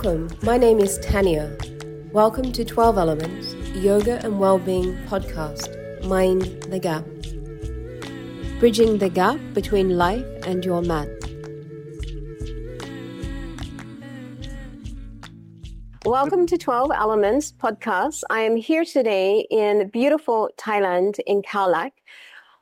Welcome. My name is Tanya. Welcome to 12 Elements Yoga and Wellbeing podcast, Mind the Gap. Bridging the gap between life and your mat. Welcome to 12 Elements podcast. I am here today in beautiful Thailand in Khao Lak.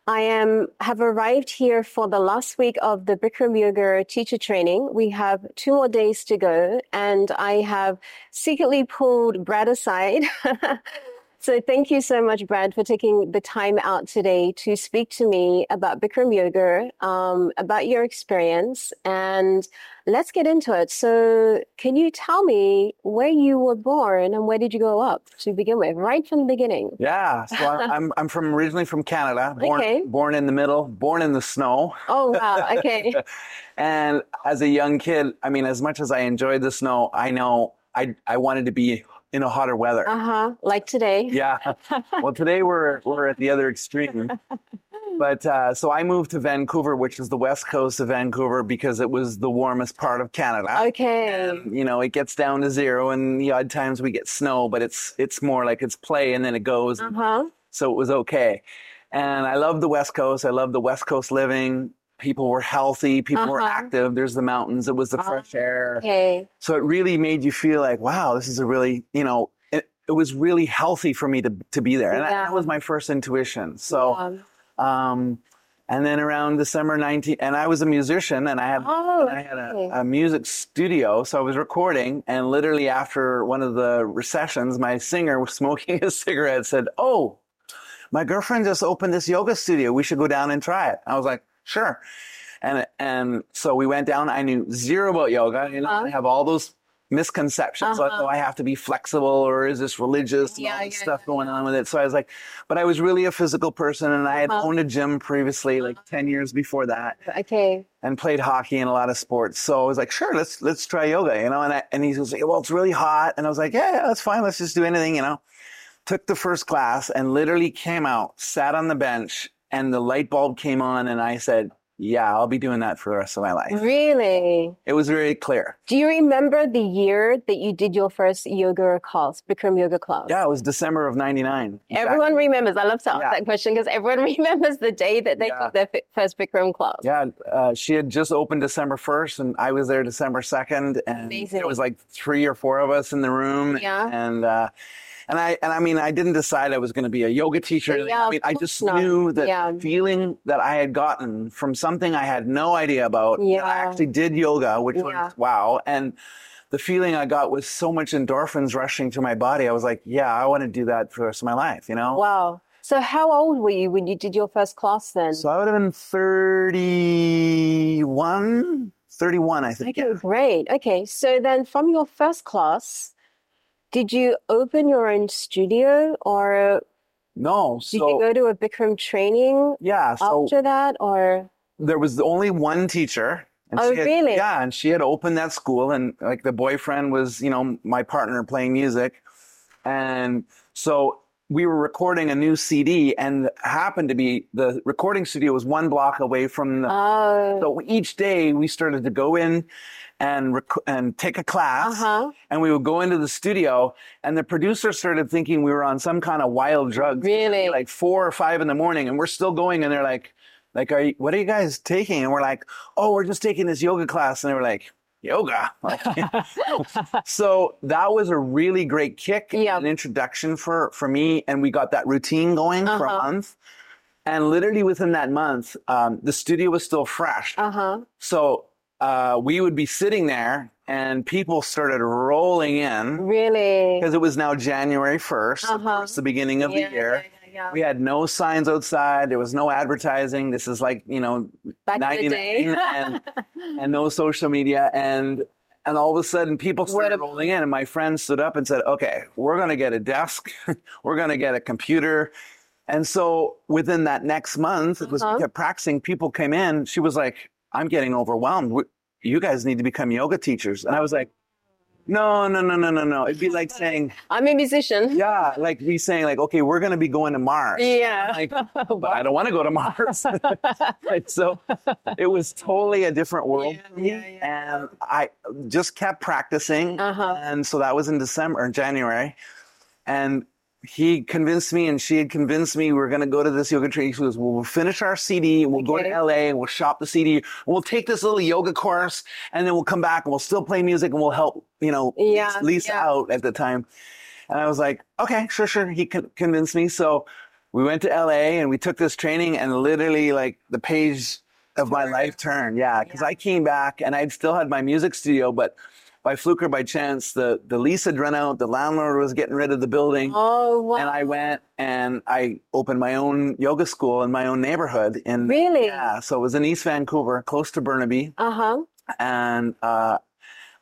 I am have arrived here for the last week of the Bikram Yoga teacher training. We have two more days to go, and I have secretly pulled Brad aside. so thank you so much, Brad, for taking the time out today to speak to me about Bikram Yoga, um, about your experience, and let's get into it. So, can you tell me where you were born and where did you grow up to begin with, right from the beginning? Yeah, so I'm I'm from originally from Canada, born Okay. born in the middle, born in the snow. Oh, wow. Okay. And as a young kid, I mean, as much as I enjoyed the snow, I know I I wanted to be in a hotter weather. Uh huh. Like today. Yeah. Well, today we're we're at the other extreme. But uh, so I moved to Vancouver, which is the west coast of Vancouver, because it was the warmest part of Canada. Okay. you know, it gets down to zero, and the odd times we get snow, but it's it's more like it's play, and then it goes. Uh huh. So it was okay. And I love the West Coast. I love the West Coast living. People were healthy. People were Uh-huh. active. There's the mountains. It was the Ah, fresh air. Okay. So it really made you feel like, wow, this is a really, you know, it, it was really healthy for me to, to be there. And that, Yeah. that was my first intuition. So, Um, um, and then around December 19, and I was a musician and I had, oh, I had a, a music studio. So I was recording and literally after one of the recessions, my singer was smoking a cigarette said, oh, my girlfriend just opened this yoga studio. We should go down and try it. I was like, sure. And, and so we went down. I knew zero about yoga. You know, Uh-huh. I have all those misconceptions. Like, Uh-huh. oh, I have to be flexible or is this religious Yeah, all this yeah, stuff yeah, going on with it. So I was like, but I was really a physical person and I had Uh-huh. owned a gym previously, like 10 years before that okay. and played hockey and a lot of sports. So I was like, sure, let's, let's try yoga, you know? And I, and he was like, well, it's really hot. And I was like, yeah, yeah, that's fine. Let's just do anything, you know? Took the first class and literally came out, sat on the bench and the light bulb came on and I said, yeah, I'll be doing that for the rest of my life. Really? It was very clear. Do you remember the year that you did your first yoga class, Bikram yoga class? Yeah, it was December of 99. Everyone remembers. I love to ask Yeah. that question because everyone remembers the day that they Yeah. took their first Bikram class. Yeah, uh, she had just opened December 1st, and I was there December 2nd, and Amazing. it was like three or four of us in the room. Yeah. And uh, and I and I mean, I didn't decide I was going to be a yoga teacher. Yeah, I mean, I just not. knew that Yeah. feeling that I had gotten from something I had no idea about. that I actually did yoga, which Yeah. was wow, and. The feeling I got was so much endorphins rushing to my body. I was like, yeah, I want to do that for the rest of my life, you know? Wow. So how old were you when you did your first class then? So I would have been 31, 31, I think. Okay, yeah. great. Okay, so then from your first class, did you open your own studio or No, did you so go to a Bikram training yeah, so after that or there was only one teacher. And Oh, had, really? Yeah, and she had opened that school, and like the boyfriend was, you know, my partner playing music, and so we were recording a new CD, and happened to be the recording studio was one block away from the. Oh, so each day we started to go in and rec- and take a class, uh-huh. and we would go into the studio, and the producer started thinking we were on some kind of wild drug. Really? Like four or five in the morning, and we're still going, and they're like, like, are you, what are you guys taking? And we're like, oh, we're just taking this yoga class, and they were like, yoga. so that was a really great kick, Yeah. an introduction for for me, and we got that routine going for a Uh-huh. month. And literally within that month, um, the studio was still fresh. Uh-huh. So uh, we would be sitting there, and people started rolling in Really? because it was now January 1st, Uh-huh. course, the beginning of Yeah, the year. yeah, yeah. We had no signs outside. There was no advertising. This is like, you know, Back in the day. 99 and, and no social media. And and all of a sudden people started a- rolling in and my friend stood up and said, okay, we're going to get a desk. we're going to get a computer. And so within that next month, it was Uh-huh. we kept practicing. People came in. She was like, I'm getting overwhelmed. You guys need to become yoga teachers. And I was like, No, no, no, no, no, no. It'd be like saying, I'm a musician. yeah, like me saying, like, okay, we're going to be going to Mars. Yeah. Like, but I don't want to go to Mars. Right, so it was totally a different world. me, Yeah, yeah, And I just kept practicing. Uh-huh. And so that was in December or January. And he convinced me and she had convinced me we are going to go to this yoga training. She goes, well, we'll finish our CD. We'll go to LA and we'll shop the CD. We'll take this little yoga course and then we'll come back and we'll still play music and we'll help, you know, Yeah, Lisa yeah. out at the time. And I was like, okay, sure, sure. He con- convinced me. So we went to LA and we took this training and literally like the page of my life turned. Yeah. Cause I came back and I'd still had my music studio, but by fluke or by chance, the, the lease had run out. The landlord was getting rid of the building. Oh, wow. And I went and I opened my own yoga school in my own neighborhood. In, Really? Yeah. So it was in East Vancouver, close to Burnaby Uh huh. and uh,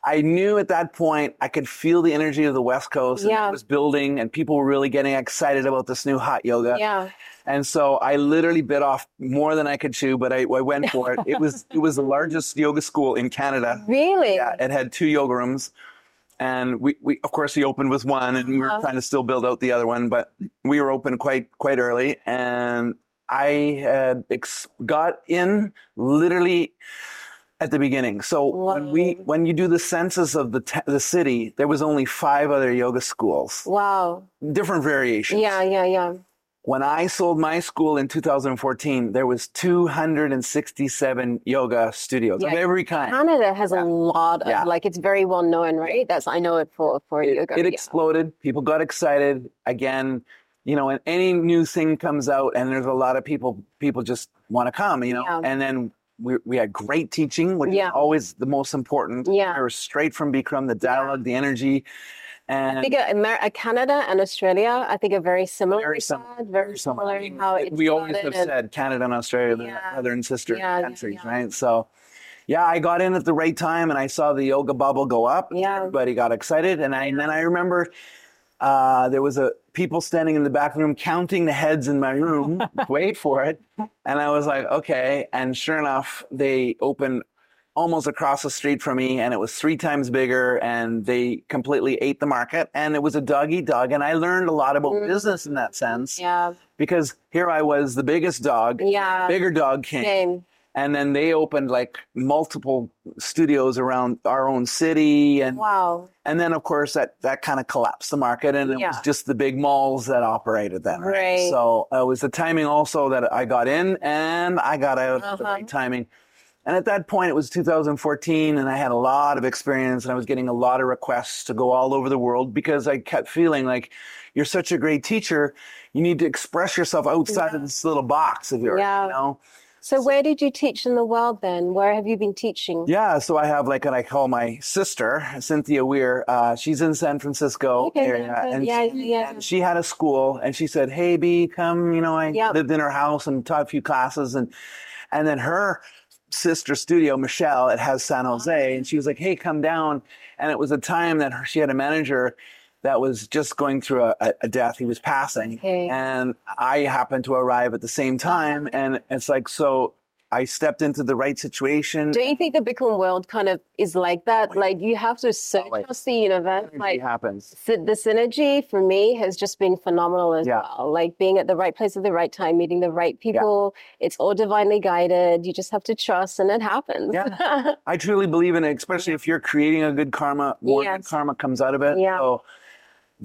I knew at that point I could feel the energy of the West Coast. And Yeah. It was building, and people were really getting excited about this new hot yoga. Yeah. And so I literally bit off more than I could chew, but I, I went for it. it was it was the largest yoga school in Canada. Really? Yeah, it had two yoga rooms, and we, we of course we opened with one, and we were Uh-huh. trying to still build out the other one, but we were open quite quite early, and I had ex- got in literally at the beginning. So when we when you do the census of the t- the city, there was only five other yoga schools, Wow. different variations. Yeah, yeah, yeah. When I sold my school in 2014, there was 267 yoga studios of every kind. Canada has a lot of Yeah. like it's very well known, right? That's I know it for for it, yoga. it yeah. exploded. People got excited again. You know, and any new thing comes out, and there's a lot of people. People just want to come. You know, Yeah. and then we we had great teaching, which Yeah. is always the most important. Yeah. it was straight from Bikram, the dialogue, the energy, and I think uh, Amer- uh, Canada and Australia, I think, are very similar. Very similar. that, Very similar. in How it we always have and- said Canada and Australia, they're Yeah. brother and sister Yeah, yeah, countries, yeah. right? So, yeah, I got in at the right time, and I saw the yoga bubble go up. Yeah. everybody got excited, and I and then I remember uh, there was a people standing in the back room counting the heads in my room. wait for it, and I was like, okay. And sure enough, they opened almost across the street from me, and it was three times bigger, and they completely ate the market, and it was a dog eat dog, and I learned a lot about business in that sense Mm. Yeah, because here I was, the biggest dog, yeah. bigger dog king, Same. And then they opened like multiple studios around our own city, and Wow. and then of course that that kind of collapsed the market, and it was just the big malls that operated then. Right. So uh, it was the timing also that I got in and I got out at the Uh-huh. right timing. And at that point, it was 2014, and I had a lot of experience, and I was getting a lot of requests to go all over the world because I kept feeling like you're such a great teacher. You need to express yourself outside of this little box of yours, Yeah. you know? So where did you teach in the world then? Where have you been teaching? Yeah, so I have like what I call my sister, Cynthia Weir. Uh, she's in San Francisco Okay, area, yeah, and yeah, she, yeah. and she had a school, and she said, "Hey, B, come." You know, I Yep. lived in her house and taught a few classes, and and then her sister studio, Michelle, it has San Jose, and she was like, "Hey, come down." And it was a time that her, she had a manager that was just going through a, a, death. He was passing, Okay. and I happened to arrive at the same time, and it's like so. I stepped into the right situation. Don't you think the Bikram world kind of is like that? Like you have to search out the universe. Like happens. the synergy for me has just been phenomenal as Yeah. well. Like being at the right place at the right time, meeting the right people. It's all divinely guided. You just have to trust, and it happens. Yeah. I truly believe in it, especially if you're creating a good karma, more good Yes. karma comes out of it. Yeah. So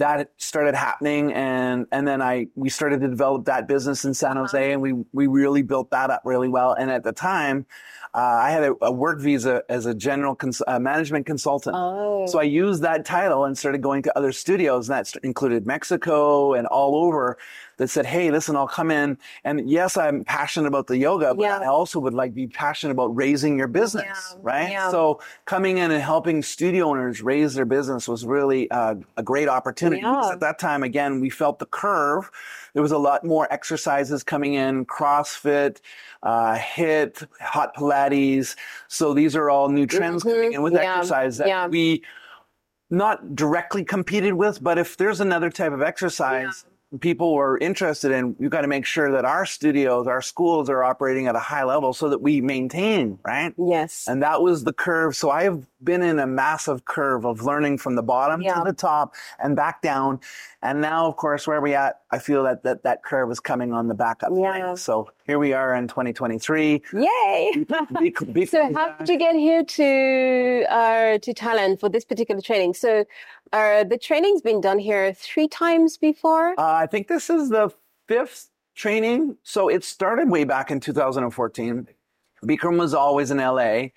that started happening and and then I we started to develop that business in San Jose and we we really built that up really well. And at the time, uh, I had a, a work visa as a general cons- uh, management consultant. oh. So I used that title and started going to other studios, and that included Mexico and all over. That said, "Hey, listen, I'll come in, and yes, I'm passionate about the yoga, but Yeah. I also would like be passionate about raising your business, Yeah, right? yeah. So coming in and helping studio owners raise their business was really uh, a great opportunity. At that time, again, we felt the curve. There was a lot more exercises coming in, CrossFit, uh, HIIT, hot Pilates. So these are all new trends coming in with Mm-hmm. Exercise that we not directly competed with, but if there's another type of exercise people were interested in, we've got to make sure that our studios, our schools are operating at a high level so that we maintain, right? Yes. And that was the curve. So I've been in a massive curve of learning from the bottom Yeah. to the top and back down. And now, of course, where we at, I feel that that, that curve is coming on the back up. Yeah. So here we are in 2023. Yay. Be- be- So how did you get here to uh, to Thailand for this particular training? So uh, the training's been done here three times before. Uh, I think this is the fifth training. So it started way back in 2014. Bikram was always in LA.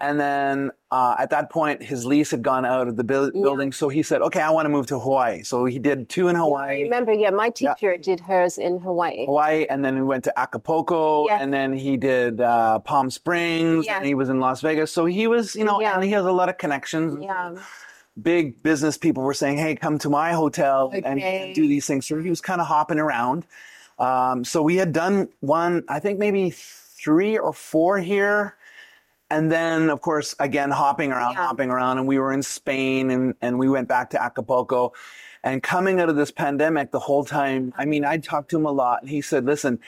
And then uh, at that point, his lease had gone out of the Yeah. building. So he said, okay, I want to move to Hawaii. So he did two in I Hawaii. remember, yeah, my Yeah. teacher did hers in Hawaii. Hawaii, and then he went to Acapulco, Yeah. and then he did uh, Palm Springs, Yeah. and he was in Las Vegas. So he was, you know, Yeah. and he has a lot of connections. Yeah. Big business people were saying, "Hey, come to my hotel and Okay. do these things." So he was kind of hopping around. Um, so we had done one, I think maybe three or four here. And then, of course, again, hopping around, Yeah. hopping around. And we were in Spain and, and we went back to Acapulco. And coming out of this pandemic the whole time, I mean, I talked to him a lot. And he said, listen,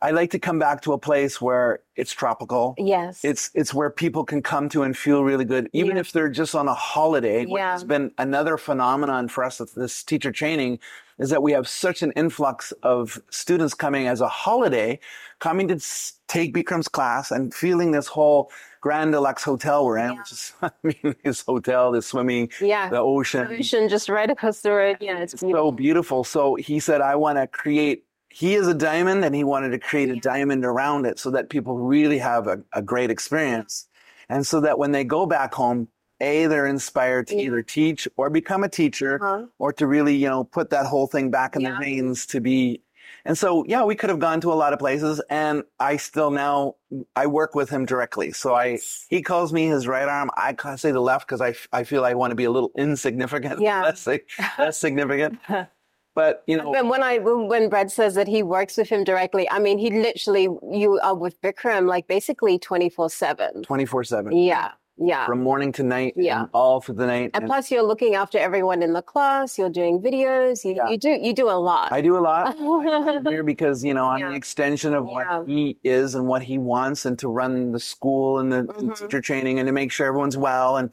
I like to come back to a place where it's tropical. Yes. It's it's where people can come to and feel really good, even Yeah. if they're just on a holiday. Which Yeah. has been another phenomenon for us with this teacher training, is that we have such an influx of students coming as a holiday, coming to take Bikram's class and feeling this whole Grand Deluxe hotel we're in, Yeah. which is I mean this hotel, the swimming, yeah. the ocean, Ocean just right across the road. Yeah, it's it's beautiful. so beautiful. So he said, I want to create, he is a diamond and he wanted to create a diamond around it so that people really have a, a great experience. And so that when they go back home, A, they're inspired to Yeah. either teach or become a teacher Uh-huh. or to really, you know, put that whole thing back in Yeah. their veins to be. And so, yeah, we could have gone to a lot of places and I still now, I work with him directly. So I, he calls me his right arm. I say the left because I, I feel I want to be a little insignificant, Yeah. less, less significant. But you know, when I when when Brad says that he works with him directly, I mean he literally you are with Bikram like basically twenty four seven. twenty four seven Yeah, yeah. from morning to night, Yeah. all through the night. And And plus, you're looking after everyone in the class. You're doing videos. You, Yeah. you do you do a lot. I do a lot here because you know I'm Yeah. the extension of Yeah. what he is and what he wants, and to run the school and the Mhm. teacher training, and to make sure everyone's well and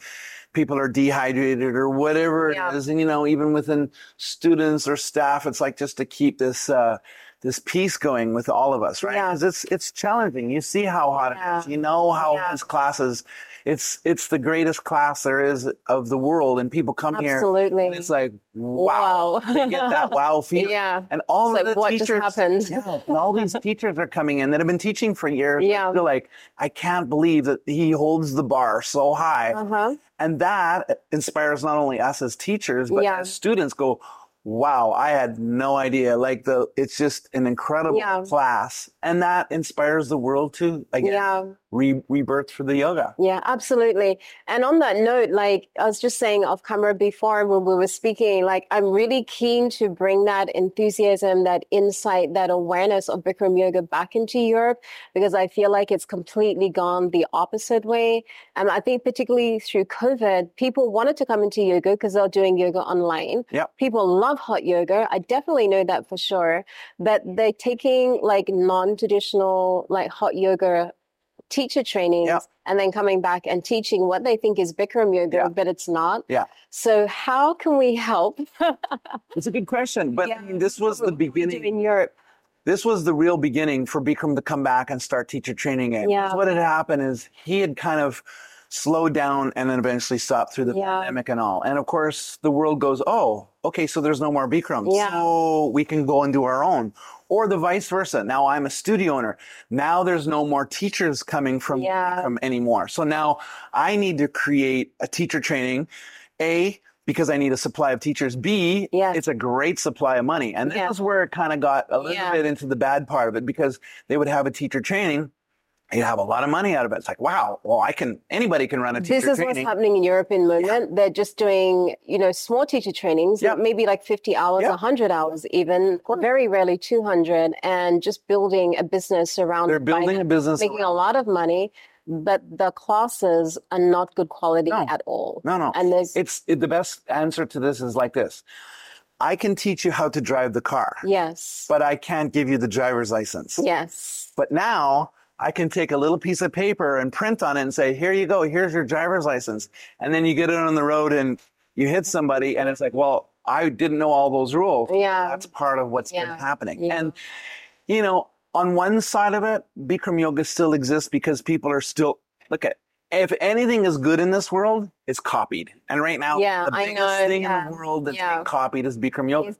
people are dehydrated or whatever it is. And you know, even within students or staff, it's like just to keep this. Uh, this peace going with all of us, right? Yeah. It's it's challenging. You see how hot Yeah. it is. You know how Yeah. his classes. It's it's the greatest class there is of the world, and people come here. Absolutely. And it's like, wow, Wow. they get that wow feeling. yeah. And all It's of like, the teachers, happened? yeah, and all these teachers are coming in that have been teaching for years. Yeah. They're like, I can't believe that he holds the bar so high. Uh huh. And that inspires not only us as teachers, but Yeah. as students go, wow, I had no idea. Like the, it's just an incredible Yeah. class. And that inspires the world to, again, Yeah. Re- rebirth for the yoga. Yeah, absolutely. And on that note, like I was just saying off camera before when we were speaking, like I'm really keen to bring that enthusiasm, that insight, that awareness of Bikram yoga back into Europe because I feel like it's completely gone the opposite way. And I think particularly through COVID, people wanted to come into yoga because they're doing yoga online. Yep. People love hot yoga. I definitely know that for sure. But they're taking like non-traditional like hot yoga teacher trainings Yep. and then coming back and teaching what they think is Bikram yoga, Yeah. but it's not. Yeah. So how can we help? It's a good question. But I mean, this was the What we do beginning. in Europe. this was the real beginning for Bikram to come back and start teacher training again. Yeah. What had happened is he had kind of slowed down and then eventually stopped through the Yeah. pandemic and all. And of course, the world goes, oh, okay, so there's no more Bikram. Yeah. So we can go and do our own. Or the vice versa. Now I'm a studio owner. Now there's no more teachers coming from Yeah. Bikram anymore. So now I need to create a teacher training. A, because I need a supply of teachers. B, Yes. it's a great supply of money. And this Yeah. is where it kind of got a little Yeah. bit into the bad part of it because they would have a teacher training. You'd have a lot of money out of it. It's like, wow, well, I can, anybody can run a teacher training. This is training. what's happening in Europe in the moment. They're just doing, you know, small teacher trainings, maybe like 50 hours, Yep. 100 hours even, very rarely 200, and just building a business around They're building a business. making a lot of money, but the classes are not good quality No. at all. No, no. And there's It's it, the best answer to this is like this. I can teach you how to drive the car, Yes. but I can't give you the driver's license. Yes. But now I can take a little piece of paper and print on it and say, here you go, here's your driver's license. And then you get it on the road and you hit somebody and it's like, well, I didn't know all those rules. Yeah. That's part of what's been happening. Yeah. And, you know, on one side of it, Bikram yoga still exists because people are still, look at, if anything is good in this world, it's copied. And right now, Yeah, the I biggest know, thing yeah, in the world that's yeah. being copied is Bikram yoga. Yes,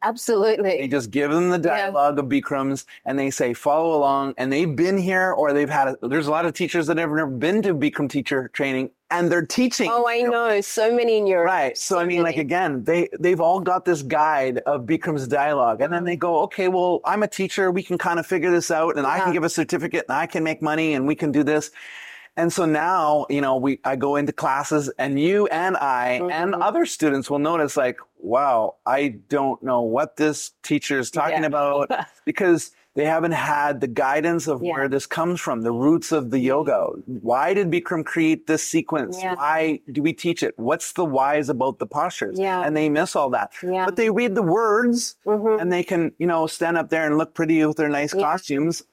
They just give them the dialogue of Bikrams and they say, follow along. And they've been here or they've had, a, there's a lot of teachers that have never been to Bikram teacher training and they're teaching. Oh, I know. So many in Europe. Right. So, I mean, like, again, they, they've all got this guide of Bikram's dialogue. And then they go, okay, well, I'm a teacher. We can kind of figure this out and I can give a certificate and I can make money and we can do this. And so now, you know, we, I go into classes and you and I and Mhm. other students will notice like, wow, I don't know what this teacher is talking Yeah. about because they haven't had the guidance of Yeah. where this comes from, the roots of the yoga. Why did Bikram create this sequence? Yeah. Why do we teach it? What's the whys about the postures? Yeah. And they miss all that. Yeah. But they read the words Mhm. and they can, you know, stand up there and look pretty with their nice costumes.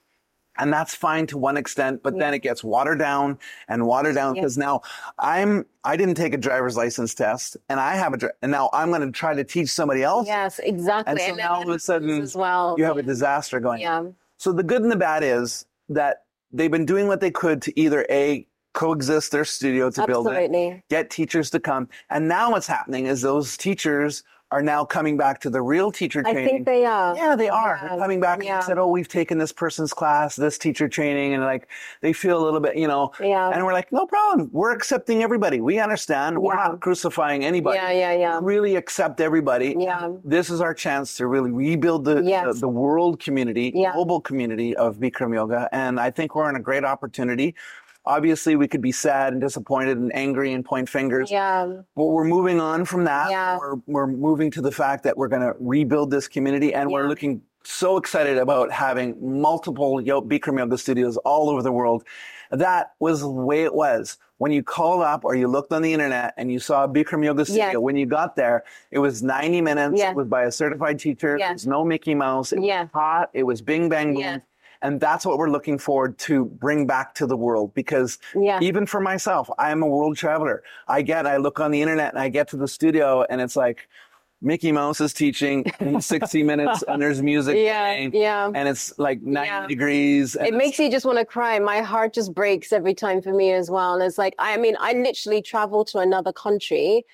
And that's fine to one extent, but then it gets watered down and watered down Yeah. because now I'm, I didn't take a driver's license test and I have a, and now I'm going to try to teach somebody else. Yes, exactly. And so then now all of a sudden as well. You have a disaster going. yeah. So the good and the bad is that they've been doing what they could to either A, coexist their studio to build it, get teachers to come. And now what's happening is those teachers are now coming back to the real teacher training. I think they are. yeah, they are. Yeah. They're coming back Yeah. and said, "Oh, we've taken this person's class, this teacher training," and like they feel a little bit, you know. Yeah. And we're like, "No problem. We're accepting everybody. We understand. We're not crucifying anybody. Yeah, yeah, yeah. Really accept everybody. Yeah. This is our chance to really rebuild the Yes. the, the world community, Yeah. global community of Bikram yoga, and I think we're in a great opportunity. Obviously, we could be sad and disappointed and angry and point fingers. Yeah. But we're moving on from that. Yeah. We're, we're moving to the fact that we're going to rebuild this community and we're looking so excited about having multiple Bikram Yoga studios all over the world. That was the way it was. When you called up or you looked on the internet and you saw a Bikram Yoga studio, Yes. when you got there, it was 90 minutes. Yes. It was by a certified teacher. Yes. There was no Mickey Mouse. It Yes. was hot. It was bing, bang, boom. Yes. And that's what we're looking forward to bring back to the world because Yeah. even for myself, I'm a world traveler. I get, I look on the internet and I get to the studio and it's like Mickey Mouse is teaching in 60 minutes and there's music Yeah, playing, yeah. and it's like 90 Yeah. degrees. It makes you just want to cry. My heart just breaks every time for me as well. And it's like, I mean, I literally travel to another country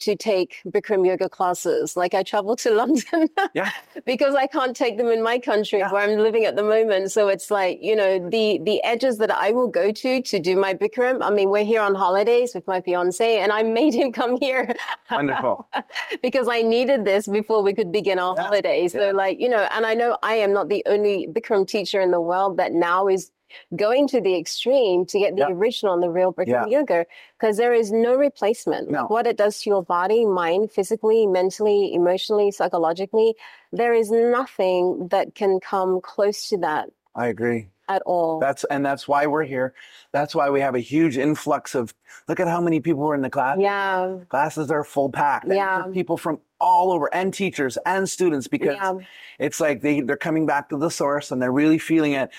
to take Bikram yoga classes. Like I travel to London yeah, because I can't take them in my country Yeah. where I'm living at the moment. So it's like, you know, the the edges that I will go to to do my Bikram. I mean, we're here on holidays with my fiance and I made him come here wonderful. because I needed this before we could begin our Yeah, holidays. So like, you know, and I know I am not the only Bikram teacher in the world that now is going to the extreme to get the Yeah. original and the real Bikram Yeah. yoga because there is no replacement. No. Like what it does to your body, mind, physically, mentally, emotionally, psychologically, there is nothing that can come close to that I agree. at all. That's and that's why we're here. That's why we have a huge influx of. Look at how many people were in the class. yeah. Classes are full packed. Yeah. people from all over and teachers and students because Yeah. it's like they, they're coming back to the source and they're really feeling it.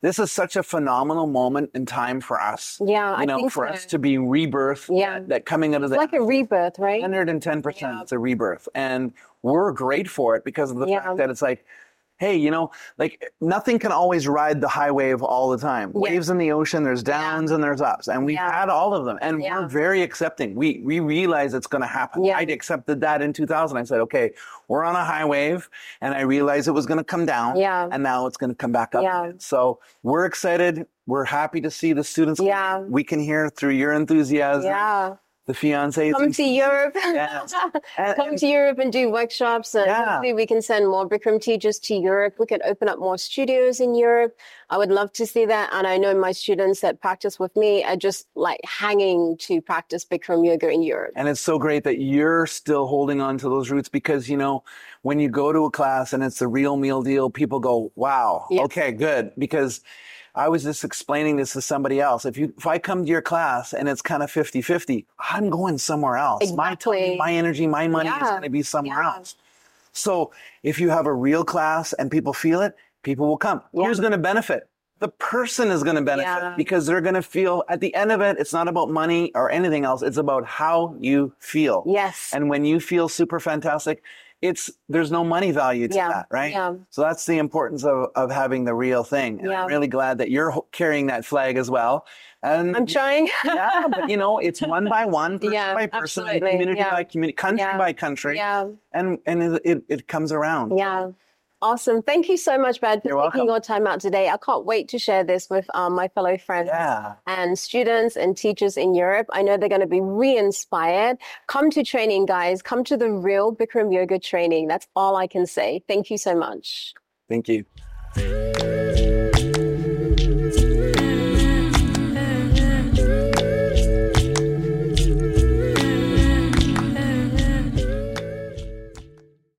This is such a phenomenal moment in time for us. Yeah. I you know, think for so. us to be rebirth, Yeah. that, that coming out of It's the like a rebirth, right? 110%, it's a rebirth. And we're great for it because of the Yeah. fact that it's like, hey, you know, like nothing can always ride the high wave all the time. Yeah. Waves in the ocean, there's downs and there's ups. And we've Yeah. had all of them. And Yeah. we're very accepting. We we realize it's gonna happen. Yeah. I accepted that in 2000. I said, okay, we're on a high wave. And I realized it was gonna come down. Yeah. And now it's gonna come back up. Yeah. So we're excited. We're happy to see the students. Yeah. We can hear through your enthusiasm. Yeah. The fiancés. Come to Europe. Yes. And- Come and- to Europe and do workshops. And Yeah. hopefully we can send more Bikram teachers to Europe. We can open up more studios in Europe. I would love to see that. And I know my students that practice with me are just like hanging to practice Bikram yoga in Europe. And it's so great that you're still holding on to those roots because, you know, when you go to a class and it's the real meal deal, people go, wow, Yeah. okay, good. Because I was just explaining this to somebody else. If you, if I come to your class and it's kind of 50 50, I'm going somewhere else. My time, Exactly. my energy, my money is going to be somewhere Yeah. else. So if you have a real class and people feel it, people will come. Yeah. Who's going to benefit? The person is going to benefit Yeah. because they're going to feel at the end of it, it's not about money or anything else. It's about how you feel. Yes. And when you feel super fantastic, it's there's no money value to Yeah, that, right? yeah. So that's the importance of, of having the real thing. And Yeah. I'm really glad that you're carrying that flag as well. And I'm trying. yeah, but you know, it's one by one, person Yeah, by person, absolutely. community Yeah. by community, country by country, yeah. and and it, it, it comes around. Yeah. Awesome. Thank you so much, Brad, for You're taking welcome. your time out today. I can't wait to share this with um, my fellow friends Yeah. and students and teachers in Europe. I know they're going to be re-inspired. Come to training, guys. Come to the real Bikram yoga training. That's all I can say. Thank you so much. Thank you.